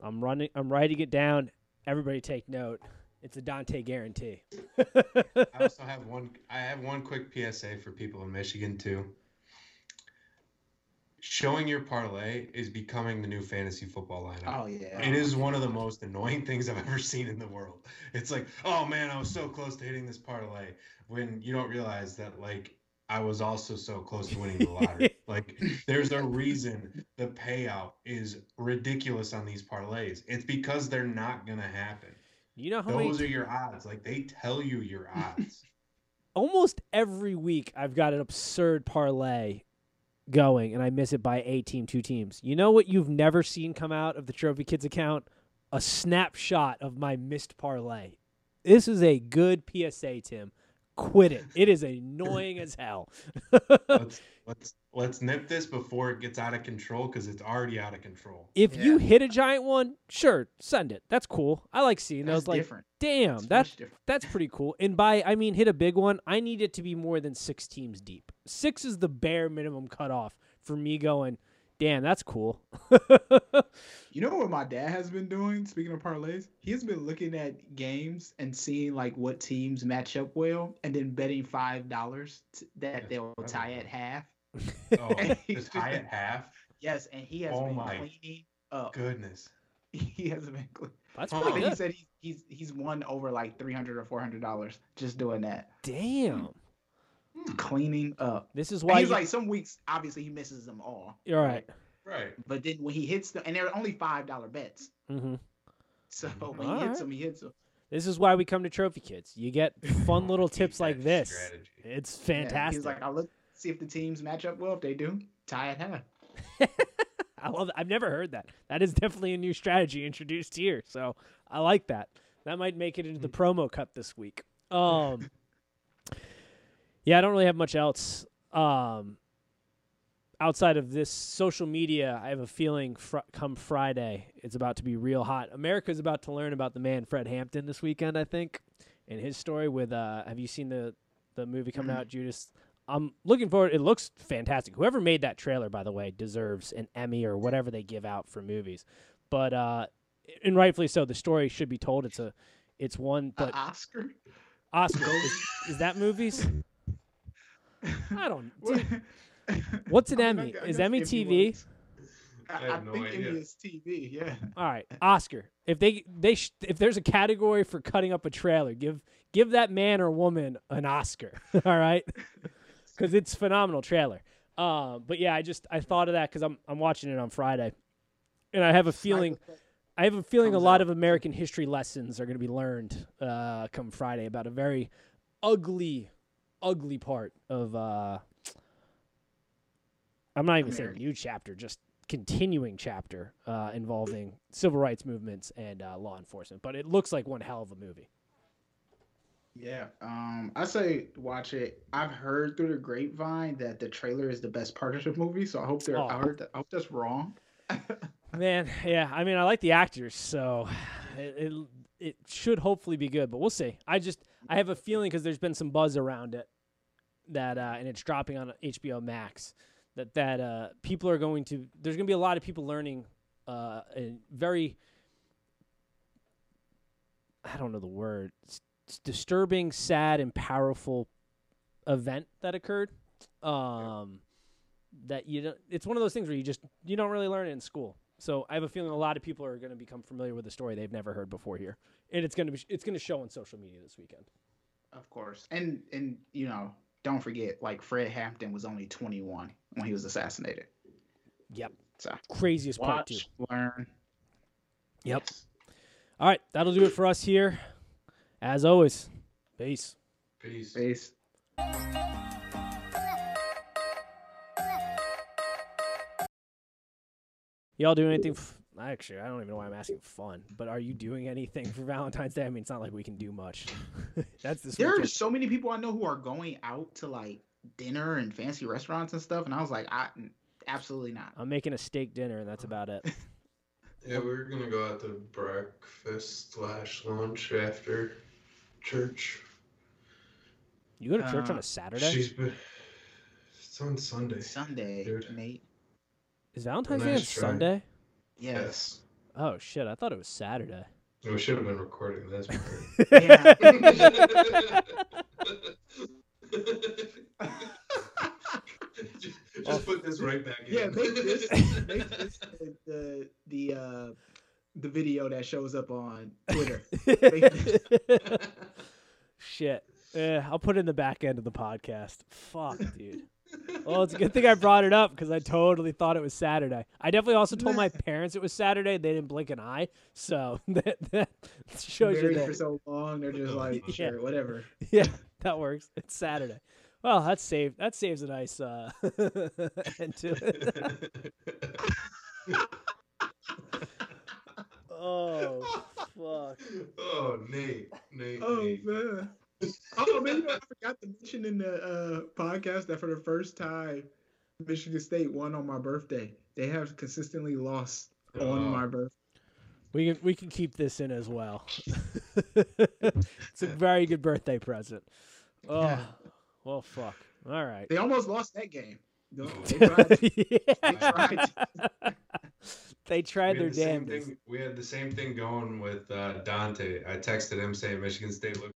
I'm running. I'm writing it down. Everybody, take note. It's a Dante guarantee. I also have one. I have one quick PSA for people in Michigan too. Showing your parlay is becoming the new fantasy football lineup. Oh yeah. It is one of the most annoying things I've ever seen in the world. It's like, oh man, I was so close to hitting this parlay when you don't realize that like I was also so close to winning the lottery. like there's a reason the payout is ridiculous on these parlays. It's because they're not gonna happen. you know how many Those are your odds. Like they tell you your odds. almost every week I've got an absurd parlay going and I miss it by a team, two teams. You know what you've never seen come out of the Trophy Kids account? A snapshot of my missed parlay. This is a good PSA, Tim. Quit it. It is annoying as hell. let's let's let's nip this before it gets out of control because it's already out of control. if you hit a giant one, sure, send it. That's cool. I like seeing That's those. Like, different. damn, It's that's much different. That's pretty cool. And by I mean hit a big one, I need it to be more than six teams deep. Six is the bare minimum cutoff for me going, damn, that's cool. You know what my dad has been doing? Speaking of parlays, he has been looking at games and seeing like what teams match up well, and then betting five dollars that they'll tie at half. Oh, just high at half. Yes, and he has Oh been my cleaning up. Goodness. He has been. Clean. That's Huh. I pretty think he said he's he's he's won over like three hundred or four hundred dollars just doing that, Damn. Hmm, cleaning up. This is And why he's you, like some weeks, obviously he misses them all, you're right. Right. but then when he hits them, and they're only five dollar bets, hmm so Mhm. when he hits Alright. them, he hits them. This is why we come to Trophy Kids. You get fun little tips like this. strategy. It's Yeah, fantastic. He's like, I'll look see if the teams match up well. If they do, tie at half. I love. I've never heard that. That is definitely a new strategy introduced here. So I like that. That might make it into the promo cut this week. Um, yeah, I don't really have much else. Um, outside of this social media, I have a feeling fr- come Friday, it's about to be real hot. America's about to learn about the man Fred Hampton this weekend. I think, and his story with. Uh, have you seen the the movie coming out, Judas? I'm looking forward. It looks fantastic. Whoever made that trailer, by the way, deserves an Emmy or whatever they give out for movies. But uh, and rightfully so. The story should be told. It's a, it's one. But Uh, Oscar. Oscar is, is that movies? I don't. What- dude, what's an I mean, Emmy? I Is guess Emmy Emmy TV? I I, I no think idea. Emmy is TV. Yeah. All right, Oscar. If they they sh- if there's a category for cutting up a trailer, give give that man or woman an Oscar. All right, because it's phenomenal trailer. Um, but yeah, I just I thought of that because I'm I'm watching it on Friday, and I have a feeling I have a feeling a lot out. of American history lessons are going to be learned uh, come Friday about a very ugly, ugly part of. Uh, I'm not even saying new chapter, just continuing chapter uh, involving civil rights movements and uh, law enforcement. But it looks like one hell of a movie. Yeah, um, I say watch it. I've heard through the grapevine that the trailer is the best part of the movie, so I hope they're. Oh. I, heard that, I hope that's wrong. Man, yeah, I mean, I like the actors, so it, it it should hopefully be good, but we'll see. I just I have a feeling because there's been some buzz around it that uh, and it's dropping on HBO Max that that uh, people are going to there's going to be a lot of people learning uh, a very I don't know the word s- s- disturbing, sad, and powerful event that occurred. Um, that you don't, it's one of those things where you just you don't really learn it in school. So I have a feeling a lot of people are going to become familiar with the story they've never heard before here, and it's going to be it's going to show on social media this weekend. Of course, and and you know, don't forget, like Fred Hampton was only 21 when he was assassinated. Yep, So craziest part too. watch, learn. Yep. Yes. All right, that'll do it for us here. As always, peace. Peace. Peace. Y'all do anything? F- Actually, I don't even know why I'm asking fun, but are you doing anything for Valentine's Day? I mean, it's not like we can do much. That's this There are so many people I know who are going out to like dinner and fancy restaurants and stuff, and I was like, I absolutely not. I'm making a steak dinner, and that's about it. Yeah, we were gonna go out to breakfast slash lunch after church. You go to church on Uh, a Saturday? She's been. It's on Sunday. Sunday, Dude. Nate. Is Valentine's Day on Nice try. Sunday? Yes. Oh shit! I thought it was Saturday. We should have been recording this. Yeah. just, just put this right back in. Yeah, make this make this the the the, uh, the video that shows up on Twitter. Shit. Eh, I'll put it in the back end of the podcast. Fuck, dude. Well, it's a good thing I brought it up because I totally thought it was Saturday. I definitely also told my parents it was Saturday. They didn't blink an eye, so that, that shows you Married for so long, they're just like, Yeah. sure, whatever. Yeah, that works. It's Saturday. Well, that saves that saves a nice uh, end to it. Oh fuck! oh, Nate. Nate. Oh Nate. man. Oh man, you know, I forgot to mention in the uh, podcast that for the first time, Michigan State won on my birthday. They have consistently lost on Oh. my birthday. We can we can keep this in as well. it's a very good birthday present. Oh, Yeah. well, fuck. All right. They almost lost that game. No, they tried. Yeah. tried. they tried their the same damnedest. thing. We had the same thing going with uh, Dante. I texted him saying Michigan State looked